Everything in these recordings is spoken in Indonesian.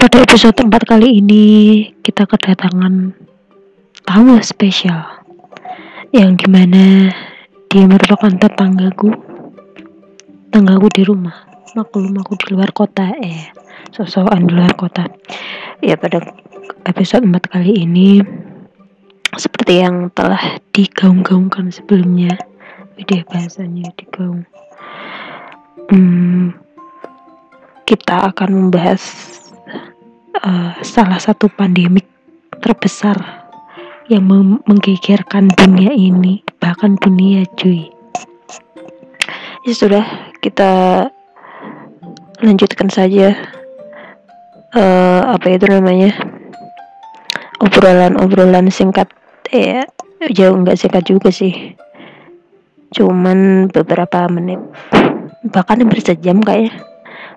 pada episode 4 kali ini kita kedatangan tamu spesial yang di mana dia merupakan tetanggaku. Tetanggaku di rumah maklum aku di luar kota eh sosokan di luar kota. Ya pada episode 4 kali ini seperti yang telah digaung-gaungkan sebelumnya ide bahasanya digaung. Hmm, kita akan membahas uh, salah satu pandemik terbesar yang menggegerkan dunia ini bahkan dunia cuy. Ya sudah kita lanjutkan saja uh, apa itu namanya obrolan-obrolan singkat. Ya jauh nggak singkat juga sih. Cuman beberapa menit bahkan hampir sejam kayaknya.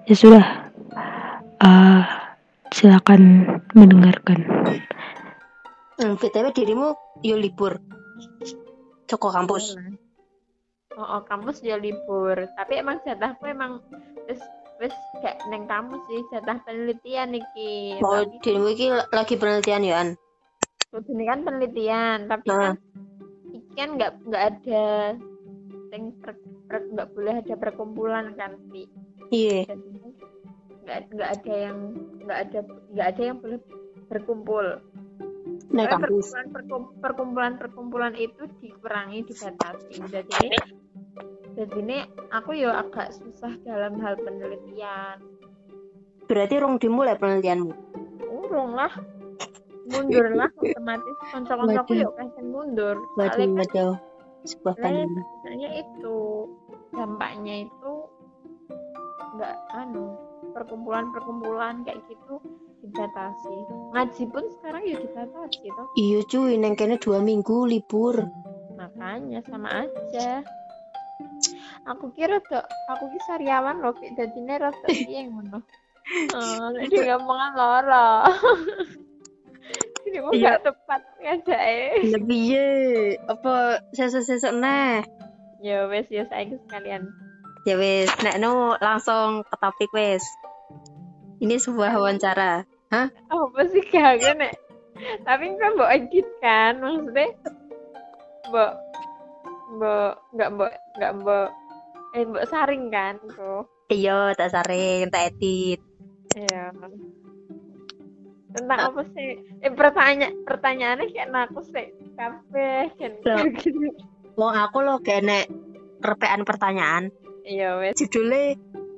Ya sudah uh, silakan mendengarkan. Hmm, btw dirimu yo libur. Coko kampus. Oh, oh kampus yo libur. Tapi emang jatahku emang wis wis kayak neng kamu sih jatah penelitian niki oh tapi... dirimu iki lagi penelitian ya an ini kan penelitian tapi nah. kan iki kan nggak nggak ada yang nggak boleh ada perkumpulan kan pi? Iya. Nggak nggak ada yang nggak ada nggak ada yang boleh berkumpul. Nah, perkumpulan, perkumpulan perkumpulan itu dikurangi dibatasi. Jadi ini jadi ini aku ya agak susah dalam hal penelitian. Berarti rong dimulai penelitianmu? Urung lah. Mundur lah otomatis. Konco-koncoku yuk kasih mundur. Waduh kan waduh. Sebuah pandemi misalnya itu dampaknya itu nggak anu perkumpulan-perkumpulan kayak gitu dibatasi. Ngaji pun sekarang ya dibatasi toh. Iya cuy neng kene dua minggu libur. Makanya sama aja. Aku kira tuh aku ki sariawan loh kayak jadi rada yang ngono? Oh jadi ngomongan loro ini mau gak tepat lebih ya apa sesek-sesek nah ya wes ya saya sekalian ya wes nek no langsung ke topik wes ini sebuah wawancara. Hah? Oh pasti kagak nek tapi kan mbok edit kan? Maksudnya mbok mbok nggak mbok nggak mbok eh mbok saring kan tuh iya tak saring tak edit. Iya. Tentang apa sih? Eh pertanyaan pertanyaannya kayak aku sih kafe kan? Gitu mau aku lo kayak nek repean pertanyaan iya wes. Judulnya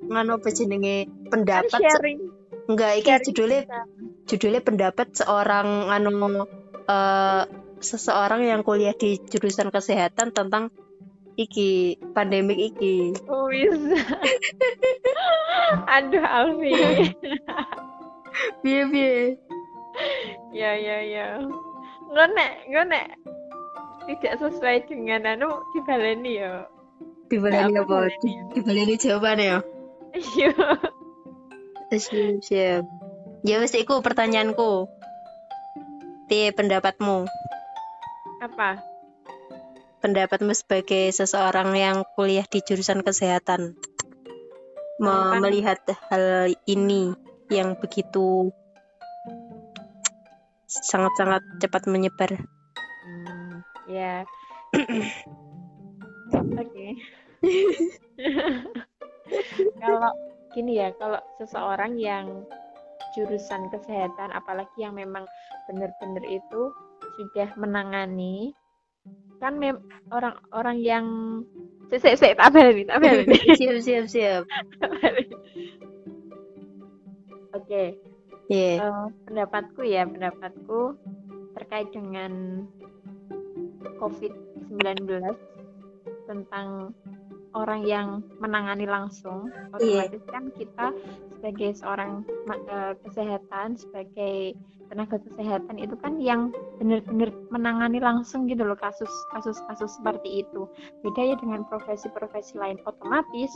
ngano apa jenenge? Pendapat sharing. Enggak iki judulnya judulnya pendapat seorang anu uh, seseorang yang kuliah di jurusan kesehatan tentang iki pandemik iki. Oh bisa aduh Alfi. Biye biye ya ya ya. Nek nggak nek tidak sesuai dengan anu dibaleni ya Dibaleni apa? Dibaleni jawaban ya? Iya. Siap, siap. Ya wes iku pertanyaanku. Piye pendapatmu? Apa? Pendapatmu sebagai seseorang yang kuliah di jurusan kesehatan. Apa? Melihat hal ini yang begitu sangat-sangat cepat menyebar. Hmm, ya. Oke. kalau gini ya, kalau seseorang yang jurusan kesehatan, apalagi yang memang benar-benar itu sudah menangani, kan orang-orang yang tak ini, tak ini. siap siap siap. Oke. Okay. Yeah. Uh, pendapatku ya, pendapatku terkait dengan COVID-19 tentang orang yang menangani langsung iya. otomatis yeah. kan kita sebagai seorang uh, kesehatan sebagai tenaga kesehatan itu kan yang benar-benar menangani langsung gitu loh kasus kasus kasus seperti itu beda ya dengan profesi-profesi lain otomatis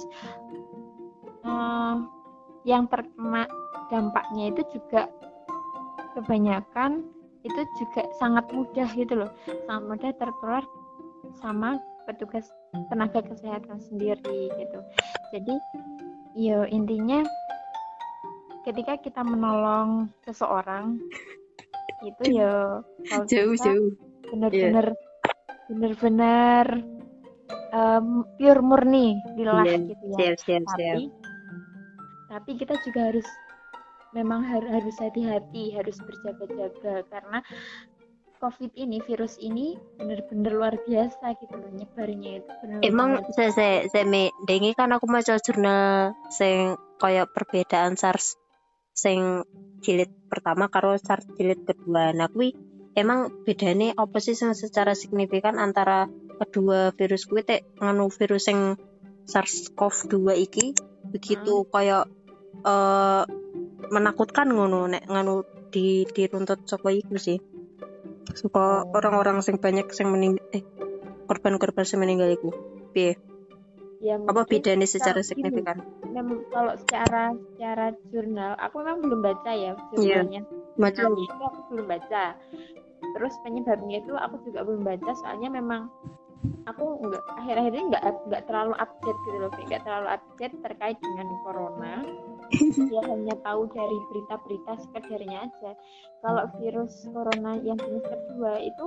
uh, yang terkena dampaknya itu juga kebanyakan itu juga sangat mudah gitu loh sangat mudah tertular sama petugas tenaga kesehatan sendiri gitu. Jadi yo intinya ketika kita menolong seseorang itu kalau jauh kita jauh. benar-benar benar-benar em, pure murni lillah Iya, gitu ya. siap siap siap. tapi tapi kita juga harus memang har- harus hati-hati harus berjaga-jaga karena COVID ini virus ini benar-benar luar biasa gitu loh nyebarnya itu benar-benar Emang saya saya saya me dengi kan aku maca jurnal sing koyo perbedaan SARS sing jilid pertama karo SARS jilid kedua. Nah kuwi emang bedane apa sih sing secara signifikan antara kedua virus kuwi tek nganu virus sing SARS-CoV-2 iki begitu koyo eh menakutkan ngono nek nganu di diruntut saka iku sih. Suka Oh. orang-orang sing banyak sing mening eh korban-korban sing meninggal iku. Piye? ya Apa bedanya secara signifikan? mem- kalau secara secara jurnal aku memang belum baca ya Iya. jurnalnya itu aku belum baca terus penyebabnya itu aku juga belum baca soalnya memang aku nggak akhir-akhir ini nggak nggak terlalu update gitu loh nggak terlalu update terkait dengan corona. Ya hanya tahu dari berita-berita sekedarnya aja. Kalau virus corona yang jenis kedua itu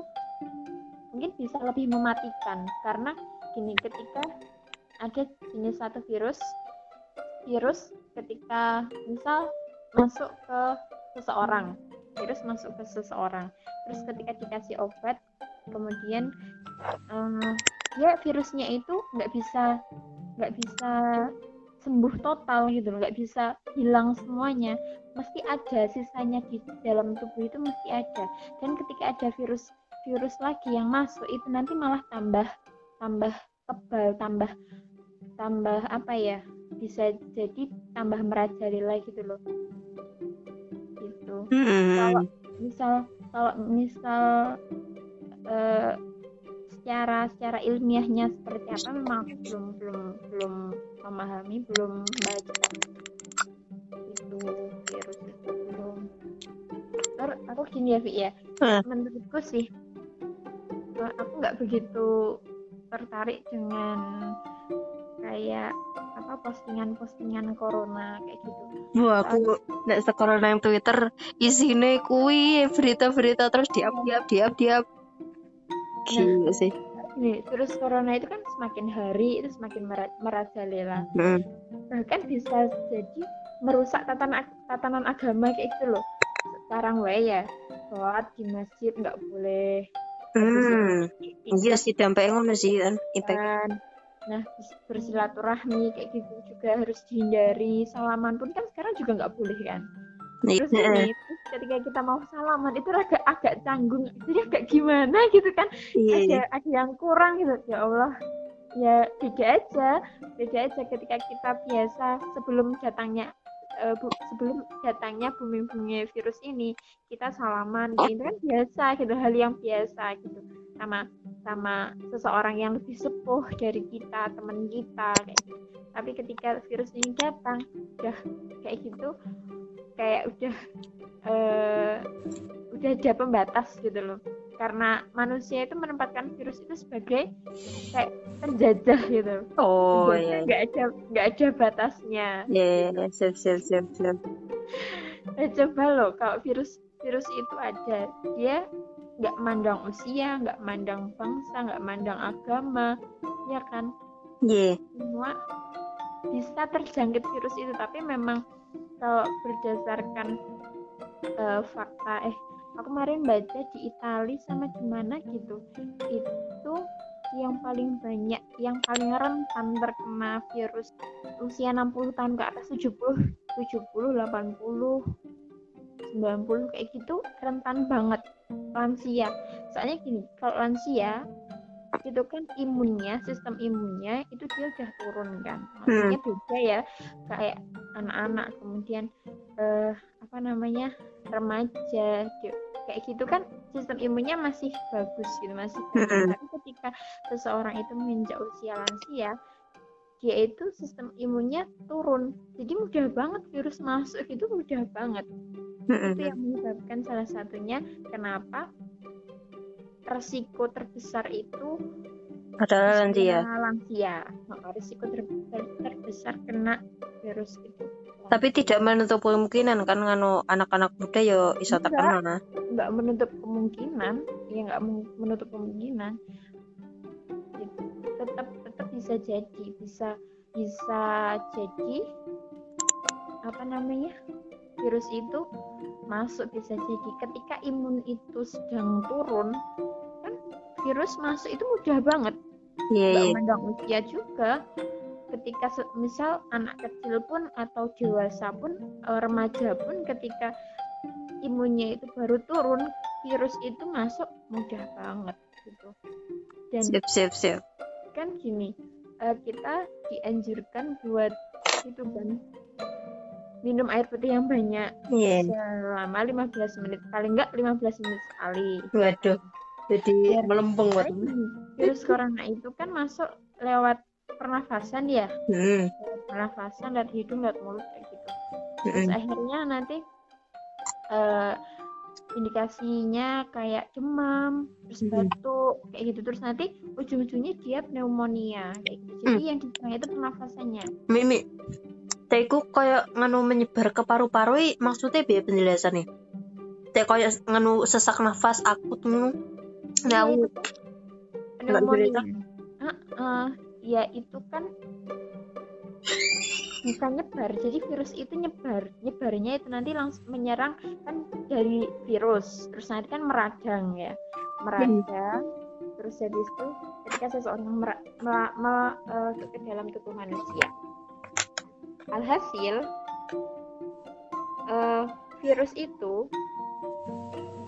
mungkin bisa lebih mematikan. Karena gini ketika ada jenis satu virus virus ketika misal masuk ke seseorang virus masuk ke seseorang terus ketika dikasih obat kemudian eh, ya virusnya itu nggak bisa nggak bisa sembuh total gitu loh nggak bisa hilang semuanya. Mesti ada sisanya di dalam tubuh itu mesti ada. Dan ketika ada virus virus lagi yang masuk itu nanti malah tambah tambah kebal tambah tambah apa ya bisa jadi tambah merajalela gitu loh. Gitu. Kalau misal kalau misal eh, secara secara ilmiahnya seperti apa memang aku belum belum belum memahami belum baca itu virus itu belum terus aku gini ya Vi ya Hmm. menurutku sih eh, aku nggak begitu tertarik dengan kayak apa postingan-postingan corona kayak gitu Wah, aku nek sekolah nang Twitter isine kuwi berita-berita terus diap diap diap diap. Gila sih. Nih, virus corona itu kan semakin hari itu semakin mera- merajalela. Hmm. Bahkan bisa jadi merusak tatanan tatanan agama kayak gitu loh. Sekarang wae ya, sholat di masjid nggak boleh. Hmm. Iya sih dampaknya ngono sih kan. Impact. kan. Nah, bersilaturahmi kayak gitu juga harus dihindari. Salaman pun kan sekarang juga nggak boleh kan. Terus Iya. ini, terus ketika kita mau salaman itu agak agak canggung, itu agak gimana gitu kan. Iya. ada ada yang kurang gitu ya Allah ya beda aja beda aja ketika kita biasa sebelum datangnya eh, bu- sebelum datangnya bumi-bumi virus ini kita salaman gitu itu kan biasa gitu hal yang biasa gitu sama sama seseorang yang lebih sepuh dari kita teman kita kayak gitu. tapi ketika virus ini datang udah kayak gitu kayak udah eh, udah ada pembatas gitu loh karena manusia itu menempatkan virus itu sebagai kayak penjajah gitu Oh iya. nggak ada nggak ada batasnya Iya, iya, siap siap siap siap. Eh, coba loh kalau virus virus itu ada dia nggak mandang usia nggak mandang bangsa nggak mandang agama ya kan Iya. semua bisa terjangkit virus itu tapi memang kalau berdasarkan eh, fakta eh aku kemarin baca di Italia sama di mana gitu. Itu yang paling banyak yang paling rentan terkena virus usia 60 tahun ke atas 70 70 80 90 kayak gitu rentan banget lansia. Soalnya gini kalau lansia itu kan imunnya sistem imunnya itu dia udah turun kan maksudnya beda ya kayak anak-anak kemudian eh, apa namanya remaja kayak gitu kan sistem imunnya masih bagus gitu masih bagus. Mm-mm. tapi ketika seseorang itu menginjak usia lansia dia itu sistem imunnya turun jadi mudah banget virus masuk itu mudah banget Mm-mm. itu yang menyebabkan salah satunya kenapa resiko terbesar itu Adalah lansia. lansia Nah, risiko ter- ter- terbesar kena virus itu Tapi tidak menutup kemungkinan kan nganu anak-anak muda yo iso Enggak. terkena. nggak menutup kemungkinan ya nggak men- menutup kemungkinan tetap tetap bisa jadi bisa bisa jadi apa namanya virus itu masuk bisa jadi ketika imun itu sedang turun kan virus masuk itu mudah banget Iya, nggak iya. mandang usia juga ketika misal anak kecil pun atau dewasa pun eh, remaja pun ketika imunnya itu baru turun virus itu masuk mudah banget gitu dan Sip, sip, sip. kan gini eh, kita dianjurkan buat itu kan minum air putih yang banyak Iya. selama 15 menit paling enggak 15 menit sekali Waduh. Jadi Biar- melempeng gini, virus corona itu kan masuk lewat pernafasan ya Hmm. pernafasan dari hidung lewat mulut kayak gitu terus hmm. akhirnya nanti eh, indikasinya kayak demam terus Mhm. batuk kayak gitu terus nanti ujung-ujungnya dia pneumonia kayak gitu jadi yang diserang itu pernafasannya Mimi. Teku koyo nganu menyebar ke paru-paru maksudnya biar penjelasannya. Teh koyo nganu sesak nafas akut ngono. Nah, aku Nggak ah, ya itu kan bisa nyebar. Jadi virus itu nyebar. Nyebarnya itu nanti langsung menyerang kan dari virus. Terus nanti kan meradang ya. Meradang terus habis itu ketika seseorang mer- mela- mela- eh, ke dalam tubuh manusia alhasil eh, virus itu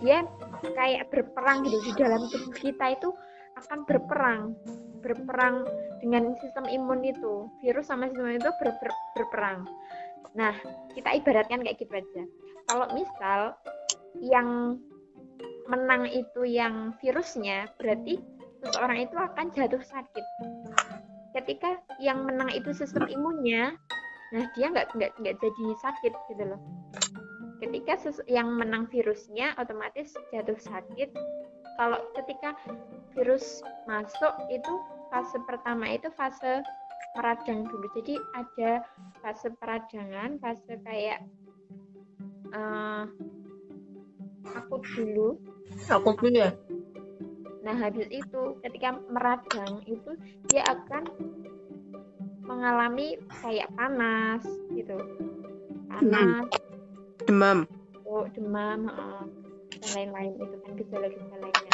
dia kayak berperang gitu di dalam tubuh kita itu akan berperang. Berperang dengan sistem imun itu. Virus sama sistem imun itu ber- ber- berperang. Nah kita ibaratkan kayak gitu aja. Kalau misal yang menang itu yang virusnya berarti seseorang itu akan jatuh sakit. Ketika yang menang itu sistem imunnya nah dia nggak nggak nggak jadi sakit gitu loh. Ketika yang menang virusnya otomatis jatuh sakit. Kalau ketika virus masuk itu fase pertama itu fase meradang dulu. Jadi ada fase peradangan fase kayak eh, akut dulu. Aku dulu ya. Nah, habis itu ketika meradang itu dia akan mengalami kayak panas gitu. Panas, Demam. oh, demam, heeh, dan lain-lain itu kan gejala-gejalanya.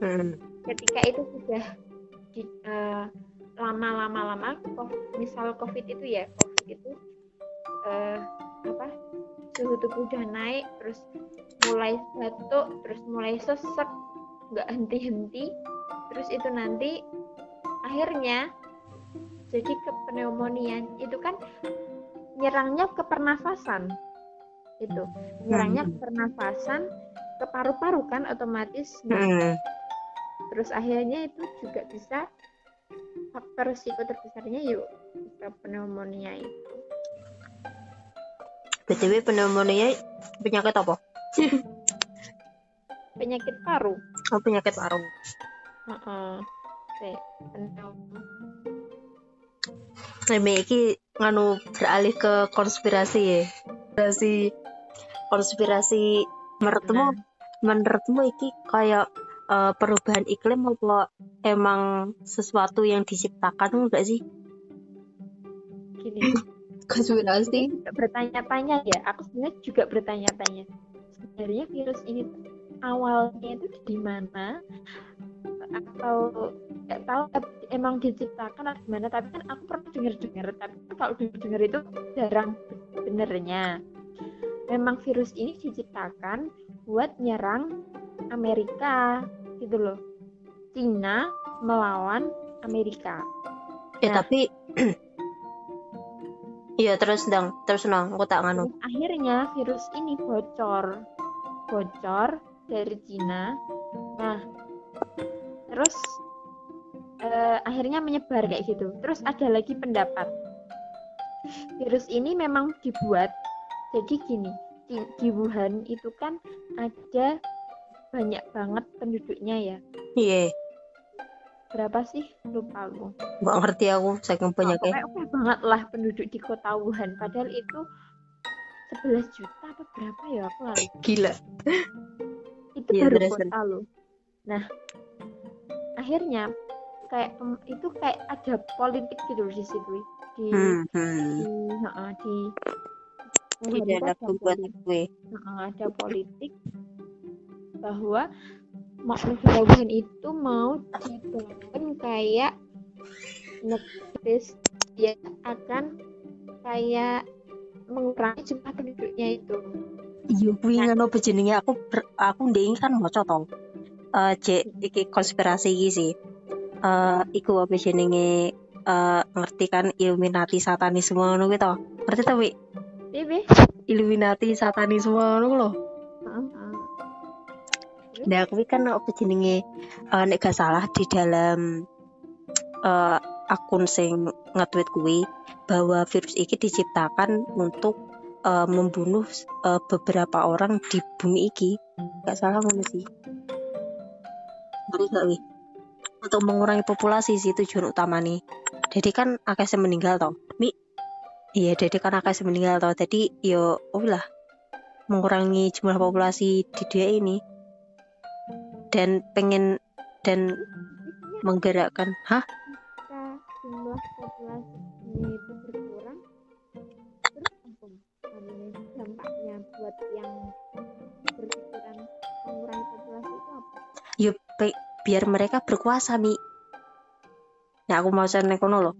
Hmm. Ketika itu sudah di, eh, lama-lama-lama, ko- misal COVID itu ya, COVID itu eh, apa? Suhu tubuh udah naik, terus mulai batuk, terus mulai sesek, nggak henti-henti, terus itu nanti akhirnya jadi ke pneumonia itu kan nyerangnya ke pernafasan itu nyerangnya ke pernafasan ke paru-paru kan otomatis nah Hmm. terus akhirnya itu juga bisa faktor risiko terbesarnya yuk ke pneumonia itu BTW pneumonia penyakit apa? penyakit paru Oh, penyakit paru. Kayak pneumonia. Mimi iki nganu beralih ke konspirasi ya. Konspirasi konspirasi menurutmu menurutmu iki kayak eh, perubahan iklim apa emang sesuatu yang diciptakan enggak sih? gini Konspirasi. bertanya-tanya ya aku sebenarnya juga bertanya-tanya sebenarnya virus ini awalnya itu di mana atau nggak tahu emang diciptakan atau gimana tapi kan aku pernah dengar-dengar tapi kan kalau dengar-dengar itu jarang benernya memang virus ini diciptakan buat nyerang Amerika gitu loh Cina melawan Amerika Ya Nah. tapi Iya terus dong, terus nang, aku tak nganu. Akhirnya virus ini bocor bocor dari Cina nah terus eh, akhirnya menyebar kayak gitu. Terus ada lagi pendapat. Virus ini memang dibuat jadi gini di, di Wuhan itu kan ada banyak banget penduduknya ya. Iya. berapa sih? Lupa aku. Nggak ngerti aku saking banyaknya oke banget lah penduduk di kota Wuhan. Padahal itu 11 juta apa berapa ya? Aku lari gila. Itu Iya, baru kota loh. Nah akhirnya kayak itu kayak ada politik gitu di situ. Di hmm, di hmm. di Wuhan tidak itu ada politik. gue Heeh, ada politik bahwa mau Wuhan itu mau dibangun kayak negeri dia akan kayak mengurangi jumlah penduduknya itu. Iya kuwi ngono apa jenenge aku ber- aku ndek kan maca to eh cek iki konspirasi iki sih. Eh iku apa jenenge? Eh ngerti kan Illuminati satanisme ngono kuwi to? Ngerti to Wi? Bebe Illuminati satanisme ngono lho. Nah, kuwi kan apa jenenge? Eh nek gak salah di dalam eh akun sing nge-tweet kuwi bahwa virus iki diciptakan untuk eh, membunuh eh, beberapa orang di bumi iki. Gak salah ngono sih. Ngerti gak wi? Untuk mengurangi populasi sih tujuan utamanya. Jadi kan sing meninggal toh. Mi Iya, jadi kan sing meninggal toh. Jadi yo oh lah mengurangi jumlah populasi di dunia ini dan pengen dan menggerakkan hah jumlah populasinya itu berkurang terus apa dampaknya buat yang pe- biar mereka berkuasa mi. Nah aku mau sana kono loh.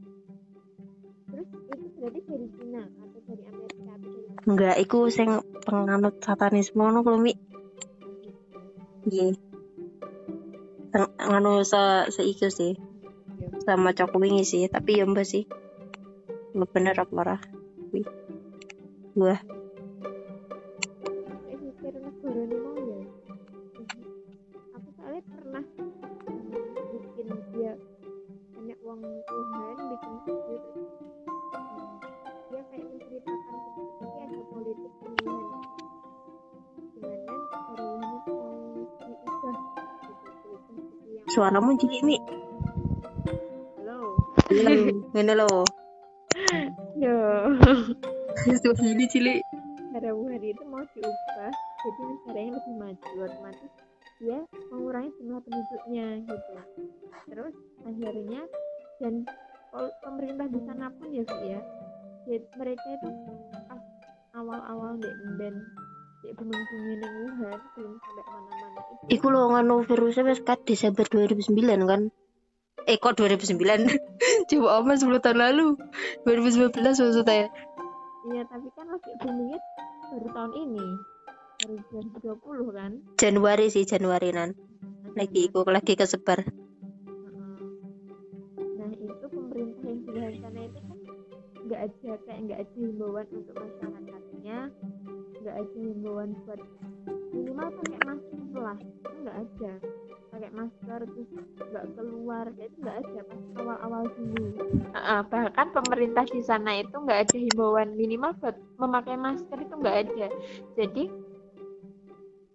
Terus itu berarti dari Cina atau dari Amerika atau dari apa enggak iku sing penganut satanisme ngono kuwi mi. Iya. Nganu se seiku sih. Sama cok wingi sih tapi ya mbak sih. Bener apa ora Wi. wah suaramu cilik mi halo. Ngene lho yo. Ini cilik negara Wuhan itu mau diubah jadi negaranya lebih maju otomatis dia mengurangi jumlah penduduknya gitu. Terus akhirnya dan pemerintah di sana pun ya Fi, ya. Jadi mereka itu pas awal-awal dek dan dek gunung-gunung yang Wuhan belum sampai ke mana-mana. itu Iku lo nganu virusnya wis kat Desember 2009 kan? Eh kok 2009? Coba oma 10 tahun lalu. 2019 maksudnya. iya tapi kan lagi boomingnya baru tahun ini baru 2020 kan Januari sih Januarinan. Lagi iku lagi kesebar. Nah itu pemerintah yang luar sana itu kan nggak ada kayak nggak ada himbauan untuk masyarakatnya, nggak ada himbauan buat minimal pakai masker lah, itu nggak ada. Pakai masker terus nggak keluar. Itu nggak ada pas awal-awal dulu. Heeh, bahkan pemerintah di sana itu nggak ada himbauan minimal buat memakai masker itu nggak ada. Jadi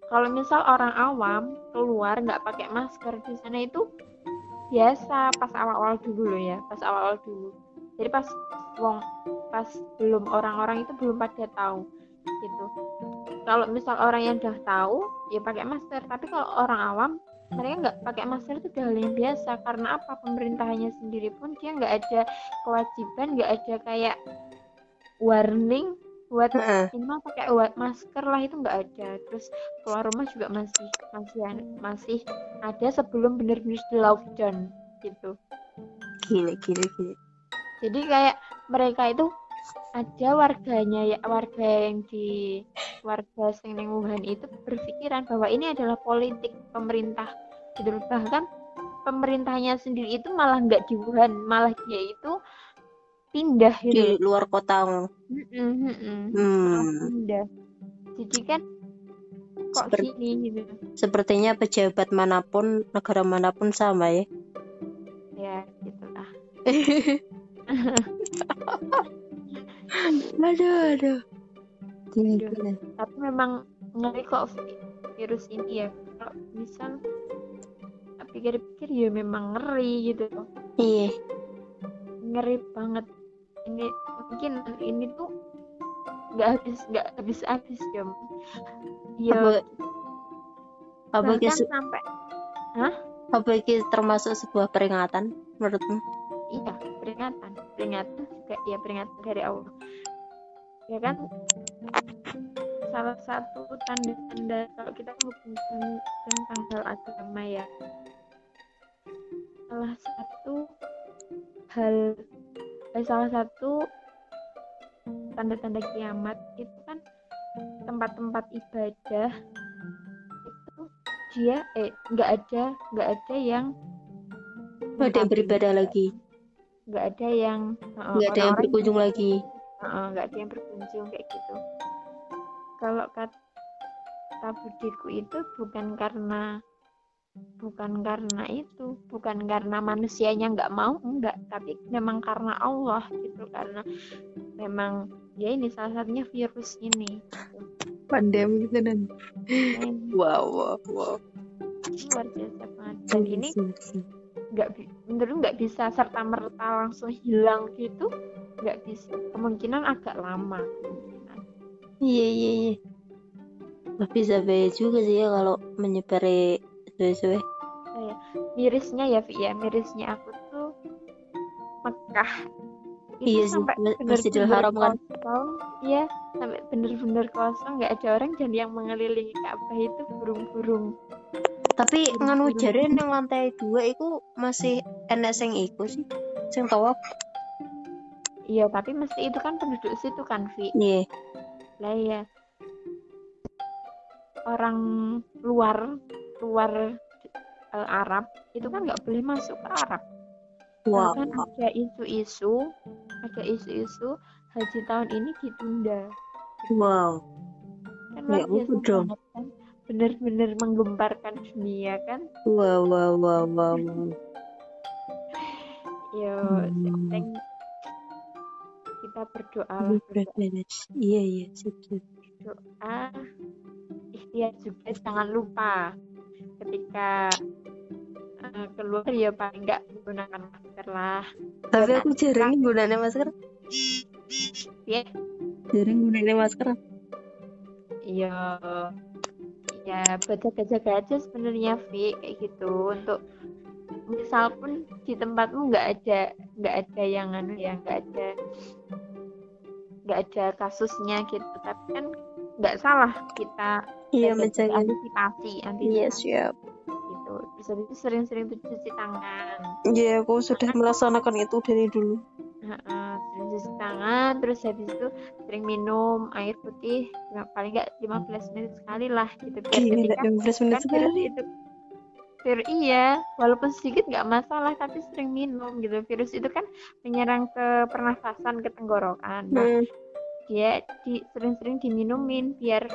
kalau misal orang awam keluar nggak pakai masker di sana itu biasa pas awal-awal dulu loh ya pas awal-awal dulu. Jadi pas wong pas belum orang-orang itu belum pada tahu gitu. Kalau misal orang yang udah tahu ya pakai masker. Tapi kalau orang awam mereka nggak pakai masker itu udah hal yang biasa. Karena apa? Pemerintahnya sendiri pun dia nggak ada kewajiban nggak ada kayak warning buat Heeh. minimal pakai wa- masker lah itu nggak ada. Terus keluar rumah juga masih masih masih ada sebelum benar-benar di lockdown gitu. Gile gile gile. jadi kayak mereka itu ada warganya ya warga yang di warga sing Wuhan itu berpikiran bahwa ini adalah politik pemerintah gitu bahkan pemerintahnya sendiri itu malah nggak di Wuhan malah dia itu pindah Di gitu luar kota. ngono. Mm-mm, mm-mm. Hmm. pindah jadi kan kok Seperti, gini gitu sepertinya pejabat mana pun, negara mana pun sama ya. ya gitulah Aduh aduh. Gile. tapi memang ngeri kok vi- virus ini ya. Kalau misal tapi dipikir-pikir ya memang ngeri gitu. Loh iya. Ngeri banget. Ini mungkin ini tuh nggak habis nggak habis habis ya ya apa apa sampai apa iki termasuk sebuah peringatan menurutmu? Iya peringatan. Peringatan juga ya peringatan dari Allah. Ya kan? Salah satu tanda-tanda kalau kita menghubungkan tentang hal agama ya. Salah satu hal eh, salah satu tanda-tanda kiamat itu kan tempat-tempat ibadah itu dia eh nggak ada nggak ada yang nggak ada yang beribadah lagi nggak ada yang uh, nggak ada yang berkunjung lagi. Heeh, nggak ada yang berkunjung kayak gitu. Kalau kata budiku itu bukan karena bukan karena itu bukan karena manusianya nggak mau enggak tapi memang karena Allah gitu karena memang ya ini salah satunya virus ini pandemi gitu dan Ini wow wow wow. Luar biasa banget. Dan ini nggak menurut nggak bisa serta merta langsung hilang gitu nggak bisa. Kemungkinan agak lama. Kemungkinan iya iya iya. Wah, bisa bahaya juga sih ya kalau menyebar sesuai mirisnya ya Vi ya. Mirisnya aku tuh Mekah. Itu Iya sih, Masjidil Haram kan. kosong. Iya sampai bener-bener kosong. Nggak ada orang dan yang mengelilingi Ka'bah itu burung-burung tapi Burung- nganu burung. jare yang lantai dua itu masih enek sing iku sih sing tawaf iya tapi mesti itu kan penduduk situ kan Vi? Iya. Lah ya orang luar luar eh, Arab itu kan nggak boleh masuk ke Arab. Wow bahkan ada isu-isu ada isu-isu haji tahun ini ditunda. Wow. Kan Ya luar kan bener-bener menggemparkan dunia kan? Wow wow wow wow. Yo Hmm. kita berdoa lah iya iya berdoa ikhtiar juga jangan lupa ketika eh, keluar ya paling nggak menggunakan masker lah. Tapi aku jarang gunanya masker. Ya jarang gunanya masker. Iya, ya buat jaga-jaga aja sebenarnya Vi kayak gitu. Untuk misal pun di tempatmu nggak ada nggak ada yang anu ya nggak ada nggak ada kasusnya gitu. Tapi kan nggak salah kita iya jaga- menjaga antisipasi iya antisipasi siap. gitu. Terus habis itu sering-sering cuci tangan. Iya aku sudah melaksanakan itu dari dulu. Heeh, sering cuci tangan terus habis itu sering minum air putih paling nggak 15 menit sekali lah gitu biar gila ketika 15 menit kan virus sekali. itu vir- iya walaupun sedikit nggak masalah tapi sering minum gitu. Virus itu kan menyerang ke pernafasan ke tenggorokan. Nah hmm, dia di, sering-sering diminumin biar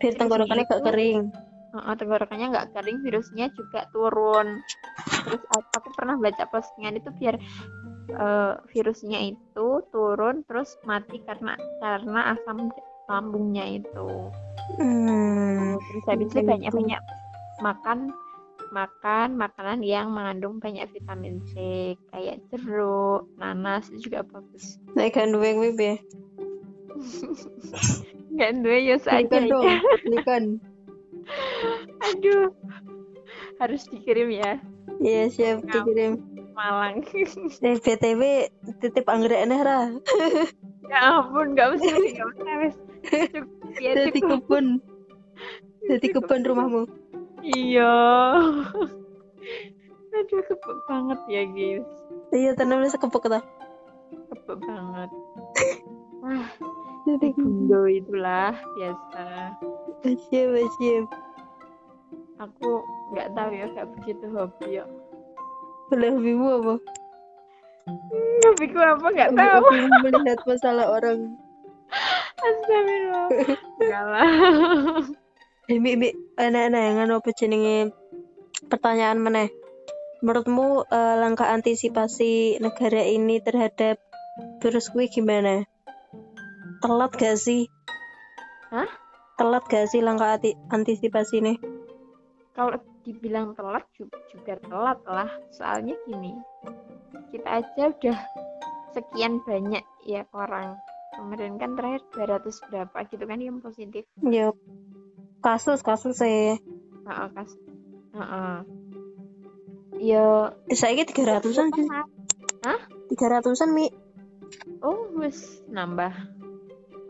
biar tenggorokannya gak kering. Uh, tenggorokannya nggak kering virusnya juga turun. Terus aku pernah baca postingan itu biar eh, virusnya itu turun terus mati karena karena asam lambungnya itu. Hmm, terus habis itu Gitu. banyak banyak makan makan makanan yang mengandung banyak vitamin C kayak jeruk nanas itu juga bagus. Naik kan duwe wib ya dua ya saja. belikan aduh harus dikirim ya. Iya siap. dikirim Malang. Eh BTW titip anggrek eneh ra. Ya ampun nggak usah nggak usah wes cukup ya jadi kebun jadi kebun rumahmu. Iya. Aduh kebuk banget ya guys. Iya tanamnya sekepek ta. Kebuk banget. Wah jadi gundo itulah biasa. Siap siap aku nggak tahu ya nggak begitu hobi ya boleh hobimu apa? Hobiku apa? Nggak tahu. hobimu melihat masalah orang. Astagfirullah. Enggak lah. Mi mi enak-enak yang anu apa jenenge? Pertanyaan meneh. Menurutmu eh, langkah antisipasi negara ini terhadap virus kuwi gimana? Telat gak sih? Hah? telat gak sih langkah antisipasi nih kalau dibilang telat juga, juga telat lah. Soalnya gini kita aja udah sekian banyak ya orang. Kemarin kan terakhir 200 berapa gitu kan yang positif? Ya kasus kasus saya Heeh, kas Heeh. ya saya ini tiga ratusan sih Hah? tiga ratusan mi. Oh wes nambah.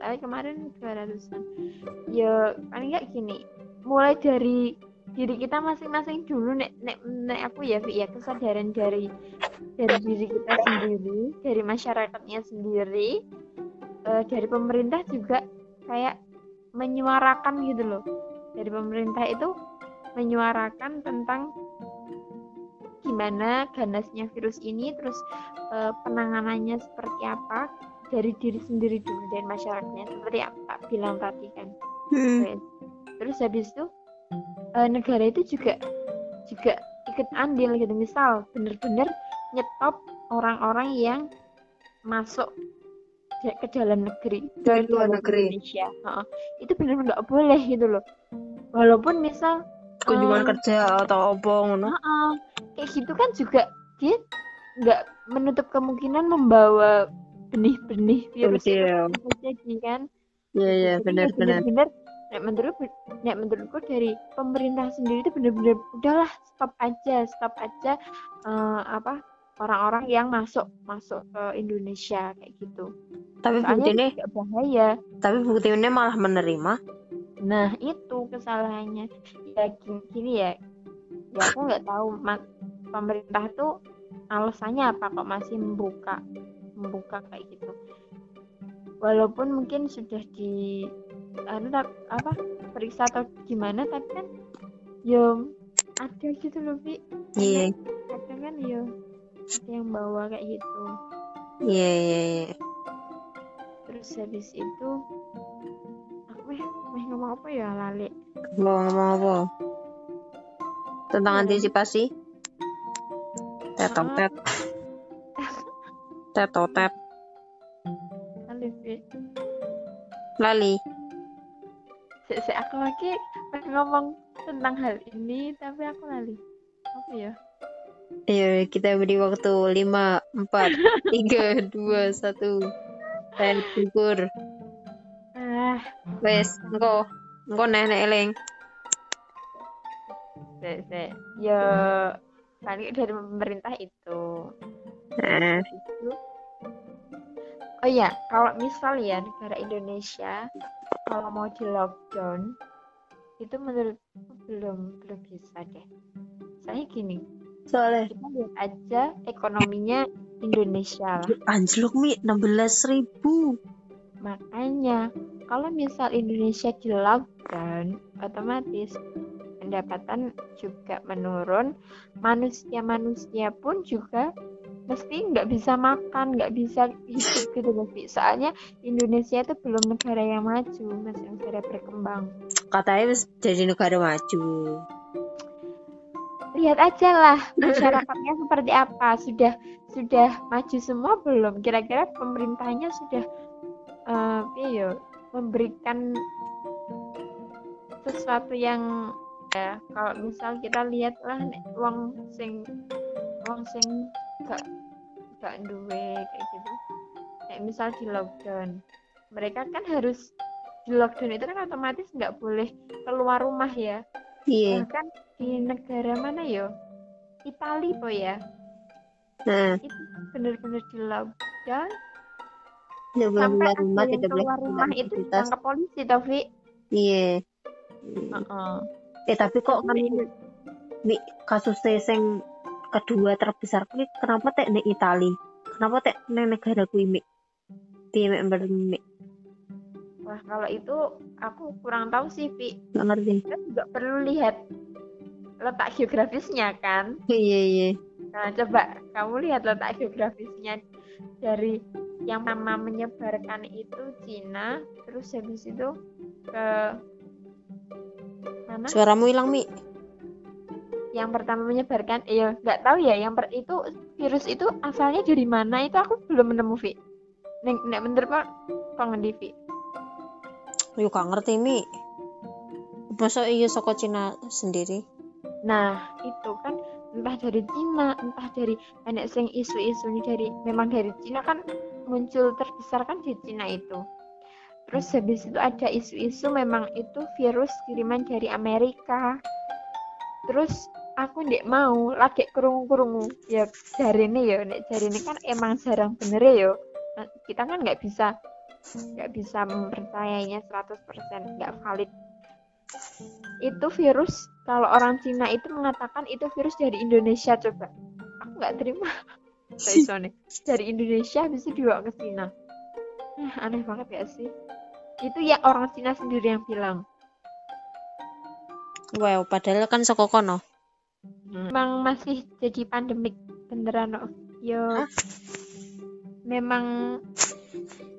Tapi kemarin 200an ya paling nggak gini. Mulai dari diri kita masing-masing dulu nek nek nek aku ya ya kesadaran dari dari diri kita sendiri dari masyarakatnya sendiri eh, dari pemerintah juga kayak menyuarakan gitu loh dari pemerintah itu menyuarakan tentang gimana ganasnya virus ini terus eh, penanganannya seperti apa dari diri sendiri dulu dan masyarakatnya seperti yang Kak bilang tadi kan hmm. terus habis itu eh, negara itu juga juga ikut andil gitu misal bener-bener nyetop orang-orang yang masuk ke dalam negeri Dari luar dalam negeri. Indonesia Heeh. itu bener-bener nggak boleh gitu loh walaupun misal kunjungan eh, kerja atau apa ngono Heeh. kayak gitu kan juga dia nggak menutup kemungkinan membawa benih-benih virus itu Iya. bisa jadi kan iya iya Jadi benar ya benar bener-bener nek menurut nek menurutku dari pemerintah sendiri itu bener-bener udahlah stop aja stop aja eh, apa orang-orang yang masuk masuk ke Indonesia kayak gitu. Tapi buktinya bahaya. tapi buktinya malah menerima. Nah itu kesalahannya. Ya gini, gini ya. Ya aku nggak tahu pemerintah tuh alasannya apa kok masih membuka membuka kayak gitu? Walaupun mungkin sudah di anu tak- apa periksa atau gimana tapi kan yo ada gitu loh Vi iya. kadang kan yo ada yang bawa kayak gitu. Iya iya iya. terus habis itu aku meh meh ngomong apa ya lali? Mau ngomong apa? Tentang Iya. antisipasi? Tetong tet. Tetotet lali Sik, aku lagi pengen ngomong tentang hal ini tapi aku lali. Apa ya? Ayo kita beri waktu 5, 4, 3, 2, 1 Saya syukur. Ah. Wes, engko Engko nenek eling. Sik, sik. ya paling dari pemerintah itu. Nah, itu. Oh ya kalau misal ya negara Indonesia kalau mau di lockdown itu menurutku belum belum bisa deh. Saya gini soalnya kita lihat aja ekonominya Indonesia lah. Anjlok mi. 16 ribu. Makanya, kalau misal Indonesia di lockdown, otomatis pendapatan juga menurun. Manusia-manusia pun juga mesti nggak bisa makan, nggak bisa hidup gitu loh. Soalnya Indonesia itu belum negara yang maju, masih negara berkembang. Katanya jadi negara maju Lihat aja lah masyarakatnya seperti apa. Sudah sudah maju semua belum? Kira-kira pemerintahnya sudah eh piye yo, memberikan sesuatu yang ya kalau misal kita lihat lah nek wong sing wong sing gak gak duwe kayak gitu. Kayak misal di lockdown. Mereka kan harus di lockdown itu kan otomatis nggak boleh keluar rumah ya. Iya. Bahkan di negara mana yo Itali po ya. Nah, itu bener-bener di lockdown. Tidak boleh sampai keluar rumah Tidak boleh keluar rumah itu ditangkap polisi Taufik Iya. Heeh. Eh tapi kok kan kasus sing kedua terbesar kuwi kenapa tek nek Itali? Kenapa tek nek negara kuwi Mi? Piye mek mbar Mi? Wah, kalau itu aku kurang tahu sih, Vi. Nggak ngerti. Kita juga perlu lihat letak geografisnya kan. Iya iya. Nah, coba kamu lihat letak geografisnya dari yang pertama menyebarkan itu Cina, terus habis itu ke mana? Suaramu hilang Mi. Yang pertama menyebarkan, iya nggak tahu ya. Yang per, itu virus itu asalnya dari mana? Itu aku belum menemu, Vi. Nek, nek bener kok kok ngendi, Vi? Yo gak ngerti Mi. Masa iya saka Cina sendiri? nah itu kan entah dari Cina entah dari banyak sing isu-isu ini dari memang dari Cina kan muncul terbesar kan di Cina itu terus habis itu ada isu-isu memang itu virus kiriman dari Amerika terus aku ndek mau lagi kerungu-kerungu. Ya jari ini ya nek jari ini kan emang jarang bener ya Nah, kita kan nggak bisa nggak bisa mempercayainya 100% nggak valid. Itu virus kalau orang Cina itu mengatakan itu virus dari Indonesia coba. Aku nggak terima. Dari Indonesia bisa dibawa ke Cina. Nah, aneh banget ya sih? Itu ya orang Cina sendiri yang bilang. Wow padahal kan saka kono memang masih jadi pandemik beneran no. yo. Memang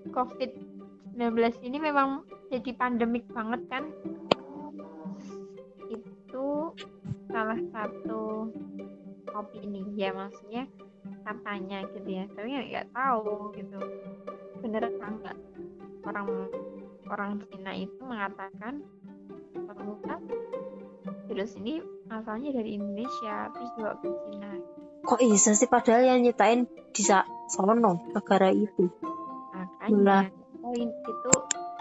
COVID-19 ini memang jadi pandemik banget kan? Itu salah satu opini ya maksudnya katanya gitu ya. Tapi ya nggak tahu gitu. Bener apa enggak orang orang Cina itu mengatakan bahwa virus ini asalnya dari Indonesia terus dibawa ke Cina. Kok bisa sih? Padahal yang nyetain di sono negara itu. Makanya. Poin itu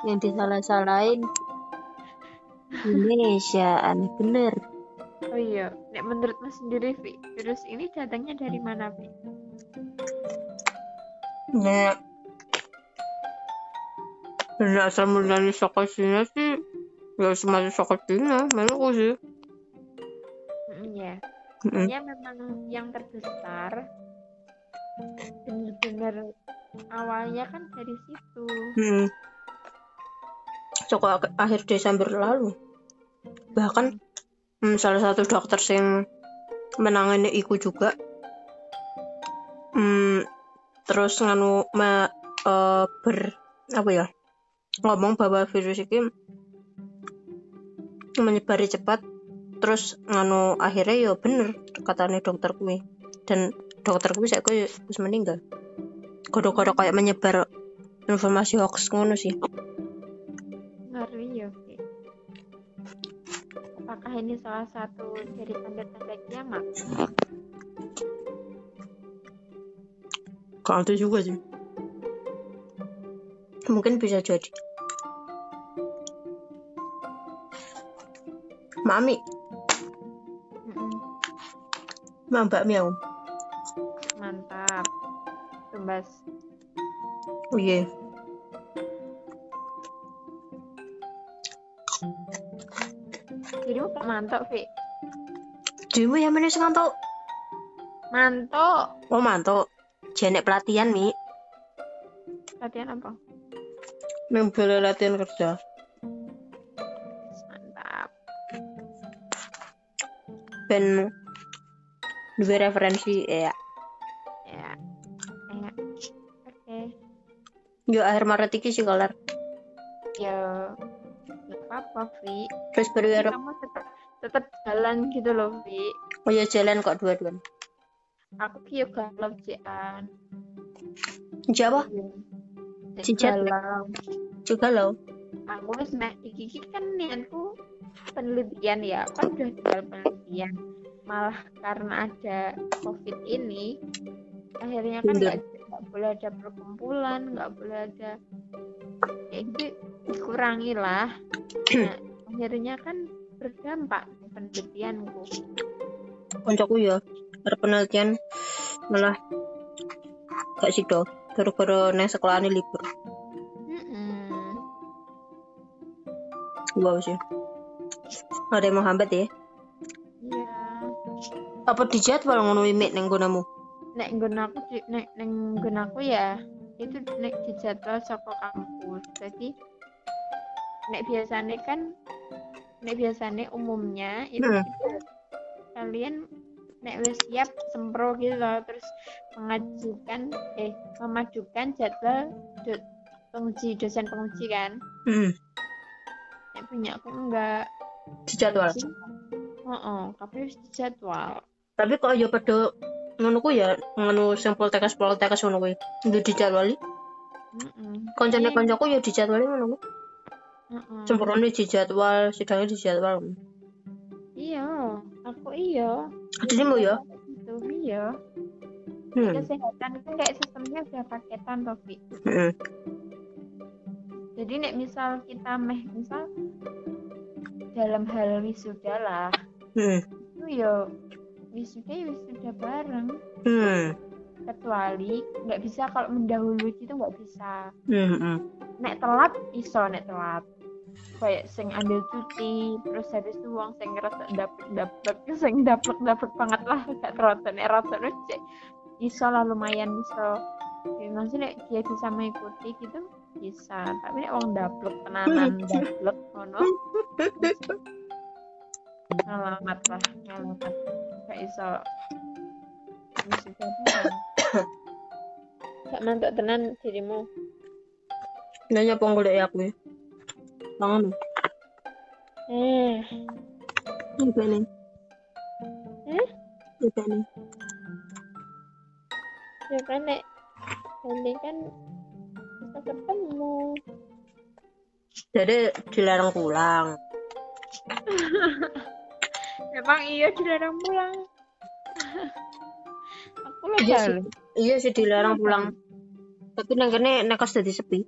yang disalah-salahin. Indonesia aneh bener. Oh iya nek menurutmu sendiri Vi virus ini datangnya dari mana Vi? Nek Nek asal mulanya saka Cina sih ya semacam saka Cina menurutku sih ya Mm-mm. ya memang yang terbesar bener-bener awalnya kan dari situ. Hmm. Saka ak- akhir Desember lalu. Bahkan hmm, salah satu dokter sing menangani iku juga. Hmm, terus nganu me, eh, ber apa ya? Ngomong bahwa virus ini menyebari cepat terus nganu akhirnya ya bener katanya dokter kuwi. Dan dokter kuwi saya wis meninggal. Kodok-kodok kayak menyebar informasi hoax ngono sih. Ngeri ya apakah ini salah satu dari tanda-tanda kiamat? Gak ada juga sih. Mungkin bisa jadi. Mami, mbak miau. mantap tumbas Oh iya. jadi kok mantap Vi Dirimu yang mana tau? mantap Oh mantap. Jenek pelatihan mi. latihan apa Yang boleh latihan kerja. mantap Ben dua referensi ya. ya. Oke. Yo akhir Maret iki sih kelar. ya nggak apa-apa Vi. Terus arep kamu tetap tetap jalan gitu loh Vi. Oh ya jalan kok dua-duaan. aku ki yo galau jean Jawa Cicat. galau. Juga lo. aku wis mek iki iki kan niatku penelitian ya. Kan udah jual penelitian malah karena ada covid ini akhirnya kan Mundur. nggak boleh ada perkumpulan nggak boleh ada ya itu dikurangi lah nah, akhirnya kan berdampak penelitianku Koncoku ya penelitian malah gak sido. Baru-baru nang sekolahane libur. Mm-mm. Wow sih. Ada yang menghambat ya? Apa di jadwal ngono mimik neng gonamu? nek nggon aku di- nek neng nggon aku ya itu nek dijadwal saka kampus jadi nek biasanya kan nek biasanya umumnya itu Hmm. kita- kalian nek wis siap sempro gitu loh terus mengajukan eh memajukan jadwal do, penguji dosen penguji kan Hmm, nek punya aku enggak di jadwal. oh, oh tapi harus dijadwal Tapi kok ya pada ngono ku ya ngono sing poltekkes poltekkes ngono kuwi. Ndu dijadwali. Mm-mm. Koncone ya dijadwali ngono ku. Mm-mm. Sempurane dijadwal, sidangnya dijadwal. iya aku iya Ademu ya? itu iya Hmm. kesehatan kan kayak sistemnya udah paketan Fi. Hmm. jadi nek misal kita meh misal dalam hal wisuda lah Hmm. itu ya wisuda ya wisuda bareng. Hmm. kecuali nggak bisa kalau mendahului gitu nggak bisa. Hmm. Nek telat iso nek telat. Kayak sing ambil cuti terus habis itu uang sing ngerasa dapet dapet sing dapet dapet banget lah. Gak terasa nek rasa terus cek. Iso lah lumayan iso. Ya, maksudnya dia bisa mengikuti gitu bisa. Tapi nek uang dapet tenanan dapet ngono. Ngalamat lah ngalamat gak iso wisuda bareng. gak mantuk tenan dirimu Nanya apa golek aku ya? Tangan. eh Coba nih. Eh? Coba nih. ya kan nek nanti kan bisa ketemu Jadi dilarang pulang. memang iya dilarang pulang. Aku lo Iya sih. Iya sih dilarang pulang. Tapi nang kene nek kos dadi sepi.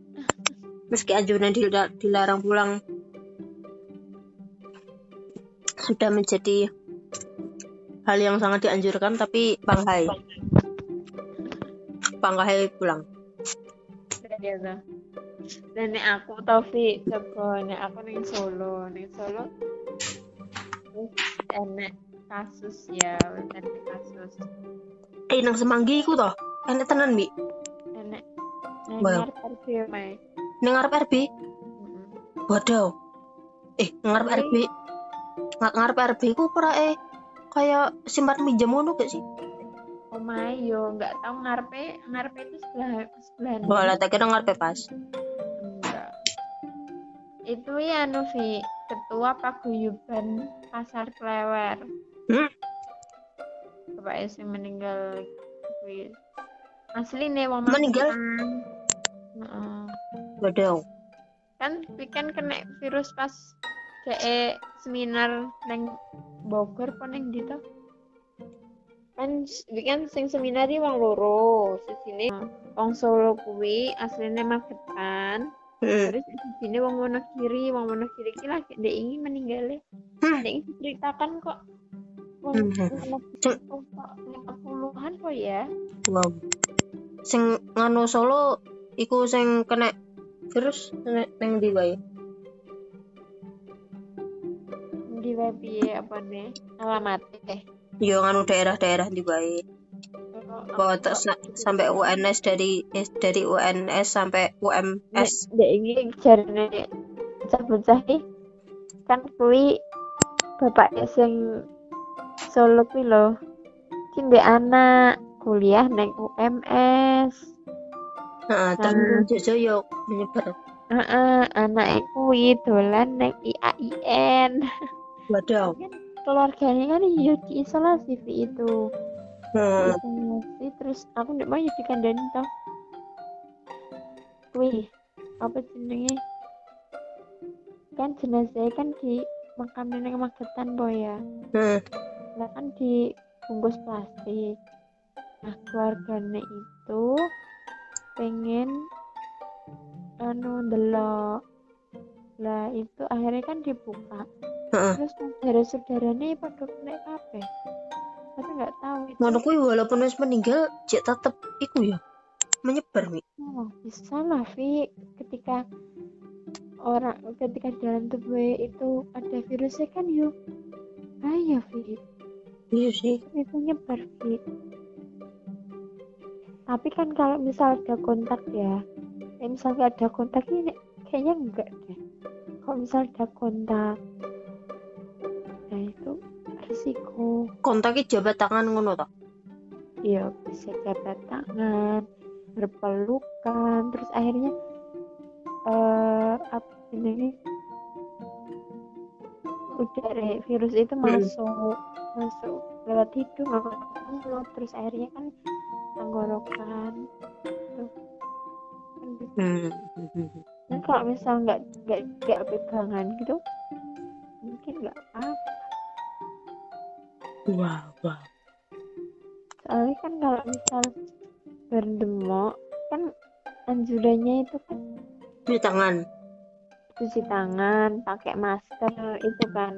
Meski anjuran dil- dilarang pulang. Sudah menjadi hal yang sangat dianjurkan tapi panghai panghai pulang. Ya dan nek aku Taufik coba. Nek aku ning Solo. Ning Solo enek kasus ya enek kasus. Eh nang semanggi iku toh? Enek tenan bi enek nang RB mae nang ngarep RB waduh. Eh ngarep RB Nga- ngarep RB ku ora eh kayak simpan minjam ngono gak sih? Omae yo nggak tahu ngarepe ngarepe itu sebelah sebelah Bola tak kira ngarep pas. Enggak. Itu ya Novi ketua paguyuban pasar Klewer Hmm? bapak yang meninggal kuwi asli nih wong Meninggal? Heeh. kan kuwi kan kena virus pas kayak seminar neng Bogor apa neng di to? kan kuwi kan sing seminar di wong loro sini wong Solo kuwi aslinya Magetan. Terus di sini wong Wonogiri wong Wonogiri ki lagi dia ingin meninggal Hmm. dia ingin ceritakan kok. Wong Hmm. puluhan kok ya. Wow. Sing nganu Solo iku sing kena virus neng ndi wae? Di web apa nih alamat eh. Yo nganu daerah-daerah ndi wae Bawa tak sa- sampai UNS dari eh, dari UNS sampai UMS Dek ini jarene bocah-bocah iki kan kuwi bapak sing Solo kuwi lho. Ki ndek anak kuliah neng UMS. Heeh, dan Jojo yo menyebar Heeh, anak kuwi dolan neng IAIN. waduh Kan keluarganya kan diisolasi Vi itu. Hmm. Terus aku ndek mau ya dikandani toh. Kuwi apa jenenge? Kan jenazahnya kan di makam neng Magetan boy ya. Hmm. Nah kan dibungkus plastik. Nah keluarganya itu pengen anu delok. Lah itu akhirnya kan dibuka. Heeh. Terus saudara-saudaranya pada kena kabeh. Tapi nggak tahu ngono kuwi walaupun wis meninggal cek tetep iku ya menyebar mi. Oh, bisa lah Vi. Ketika orang ketika dalam tubuh itu ada virusnya kan yuk bahaya Vi. Iya sih. Itu nyebar Vi. Tapi kan kalau misal ada kontak ya eh, misal ada kontak ini kayaknya enggak deh. Kalau misal ada kontak risiko kontaknya jabat tangan ngono toh ya bisa jabat tangan berpelukan terus akhirnya eh apa ini udara virus itu Hmm. masuk masuk lewat hidung lewat mulut terus akhirnya kan tenggorokan Tuh. Kan hmm. Dan kalau misal nggak nggak nggak pegangan gitu Wow, wow. soalnya kan kalau misal berdemo kan anjurannya itu kan Cuci tangan. cuci tangan pakai masker itu kan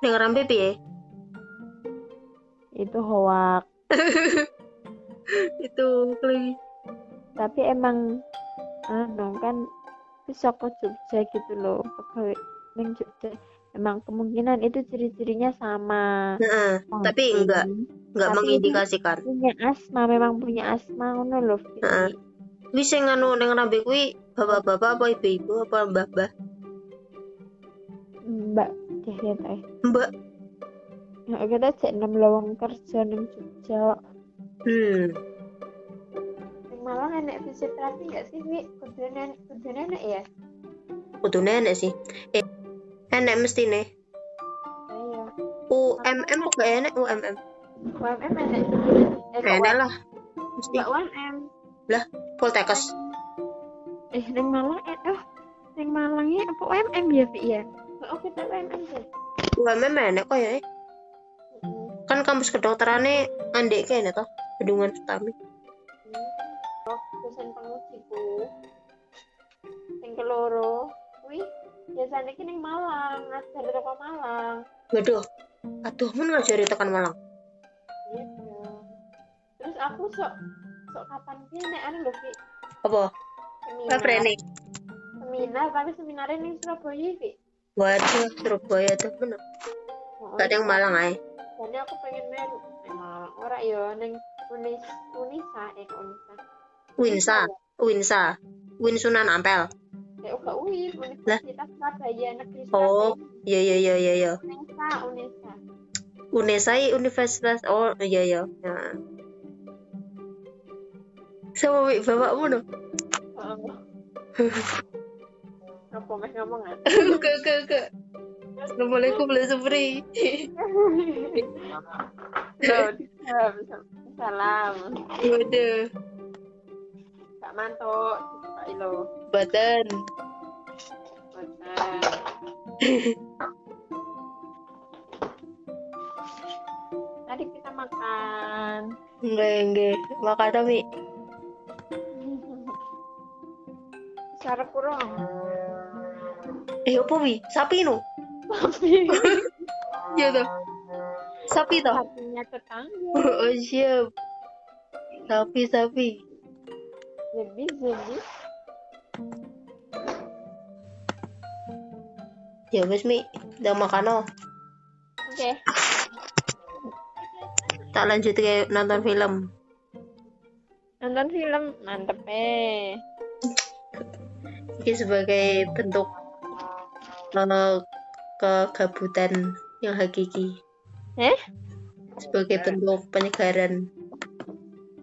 Dengeran pipi ya? itu hoak Itu kli. tapi emang anu kan bisa ke Jogja gitu loh pegawai neng Jogja emang kemungkinan itu ciri-cirinya sama Heeh, tapi enggak enggak Tapi mengindikasikan. punya asma memang punya asma ngono Vivi. Heeh. Wis sing anu ning rambe kuwi bapak-bapak apa ibu-ibu apa mbah-mbah? mbak ya teh Mbak. ya kita cek enam lowong kerja neng Jogja Hmm. Malang enek fisioterapi nggak sih Wi kudune kudune ya Kudu nenek sih. Eh, enek mesti nih. ayo UMM kok gak enek UMM? UMM enek eh Enek lah. Mesti nggak UMM Poltekkes. eh neng Malang eh oh neng Malangnya apa UMM ya Vi ya oh kita UMM sih UMM enek kok ya. eh. Kan kampus kedokterannya andek kayaknya toh. Bendungan Utami. oh dosen pengujiku yang keloro biasanya ki neng Malang ngajar di toko Malang Waduh. Aduh, mun ngajari tekan Malang. gitu terus aku sok sok kapan sih nek anu lho Vi Apa? seminar ini? seminar tapi seminarnya ning Surabaya Vi Waduh, Surabaya tuh bener. Oh, Gak ada yang Malang aja. jadi aku pengen neng Malang ora yo neng Unis Unisa eh Unisa Winsa, Winsa, Win Sunan Ampel. Ya uga UIN Universitas Surabaya Negeri Oh. Surabaya Iya iya iya iya iya. Unesa Unesa Unesa i Universitas. Oh iya iya. Ya. Sama wi bapakmu no? Oh. apa meh ngomong Ke ke ke. Assalamualaikum Supri. Salam Waduh, Kak Manto Kak Ilo badan. Boten. Tadi kita makan. Enggak enggak. Makan tapi Cara kurang. eh apa wi? Sapi no? Tapi Iya toh. Sapi toh. hatinya tetangga. Oh siap. Sapi sapi. Jadi jadi. Ya wes mi, udah makan no. Oke. Tak lanjut ke nonton film. Nonton film mantep eh. Ini sebagai bentuk eh, kegabutan yang hakiki. Eh? Sebagai bentuk penyegaran.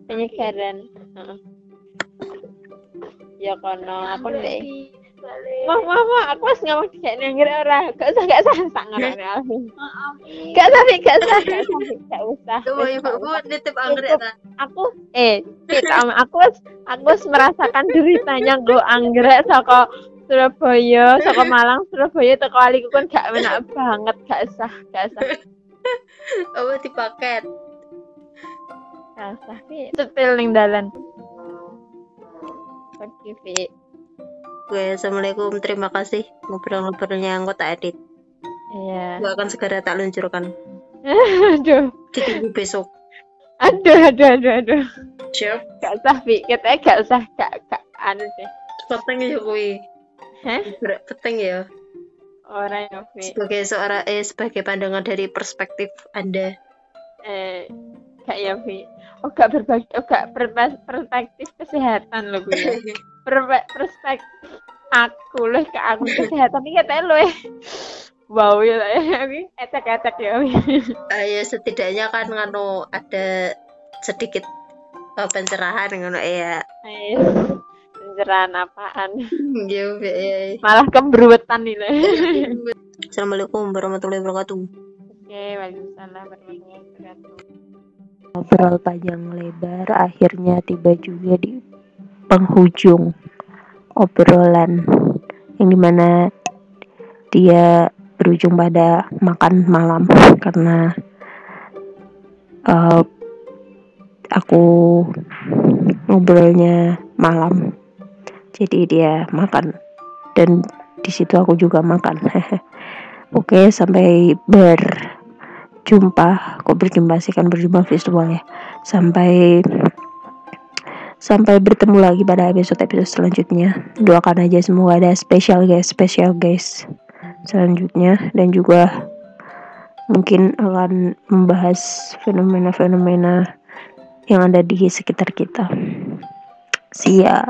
Penyegaran. Heeh. Ya kono aku ndek. Mah mah mah aku wis ngomong dikek nangger ora. Gak usah gak usah sak ngono Alvin. Gak usah gak usah gak usah gak usah. Coba Wis, ibu gak ibu usah. nitip anggrek ta. aku eh am- aku aku merasakan deritanya go anggrek saka Surabaya, saka Malang, Surabaya teko aliku kan gak enak banget, gak usah, gak usah. Apa di paket? Gak usah Fik. Setil ning dalan. Oke, Fik. Oke, assalamualaikum. Terima kasih ngobrol-ngobrolnya yang tak edit. Iya. Gue akan segera tak luncurkan. Aduh. Ditunggu besok. Aduh, aduh, aduh, aduh. Siap. Gak usah, Fik. Katanya gak usah, gak, gak, anu deh. Peteng ya kuwi. Hah? Peteng ya. Orang ya, Fik. Sebagai seorang eh sebagai pandangan dari perspektif Anda. Eh, gak ya, Fik. Oh, gak berbagi, oh, gak perspektif kesehatan loh gue. ya. Perpe- perspektif aku loh ke aku kesehatan ini katanya loh eh. Wow ya, ini etek-etek ya. Wi. Ayo setidaknya kan nganu ada sedikit eh, pencerahan ngono ya. Eh, Pencerahan apaan? Ya, ya. Malah kembruwetan nih loh. Assalamualaikum warahmatullahi wabarakatuh. Oke, waalaikumsalam warahmatullahi wabarakatuh. Ngobrol panjang lebar akhirnya tiba juga di penghujung obrolan. Yang di mana dia berujung pada makan malam karena uh, aku ngobrolnya malam. Jadi dia makan dan di situ aku juga makan. Oke sampai berjumpa kok berjumpa sih kan berjumpa visual ya sampai sampai bertemu lagi pada episode episode selanjutnya doakan aja semoga ada special guys special guys selanjutnya dan juga mungkin akan membahas fenomena-fenomena yang ada di sekitar kita. See ya.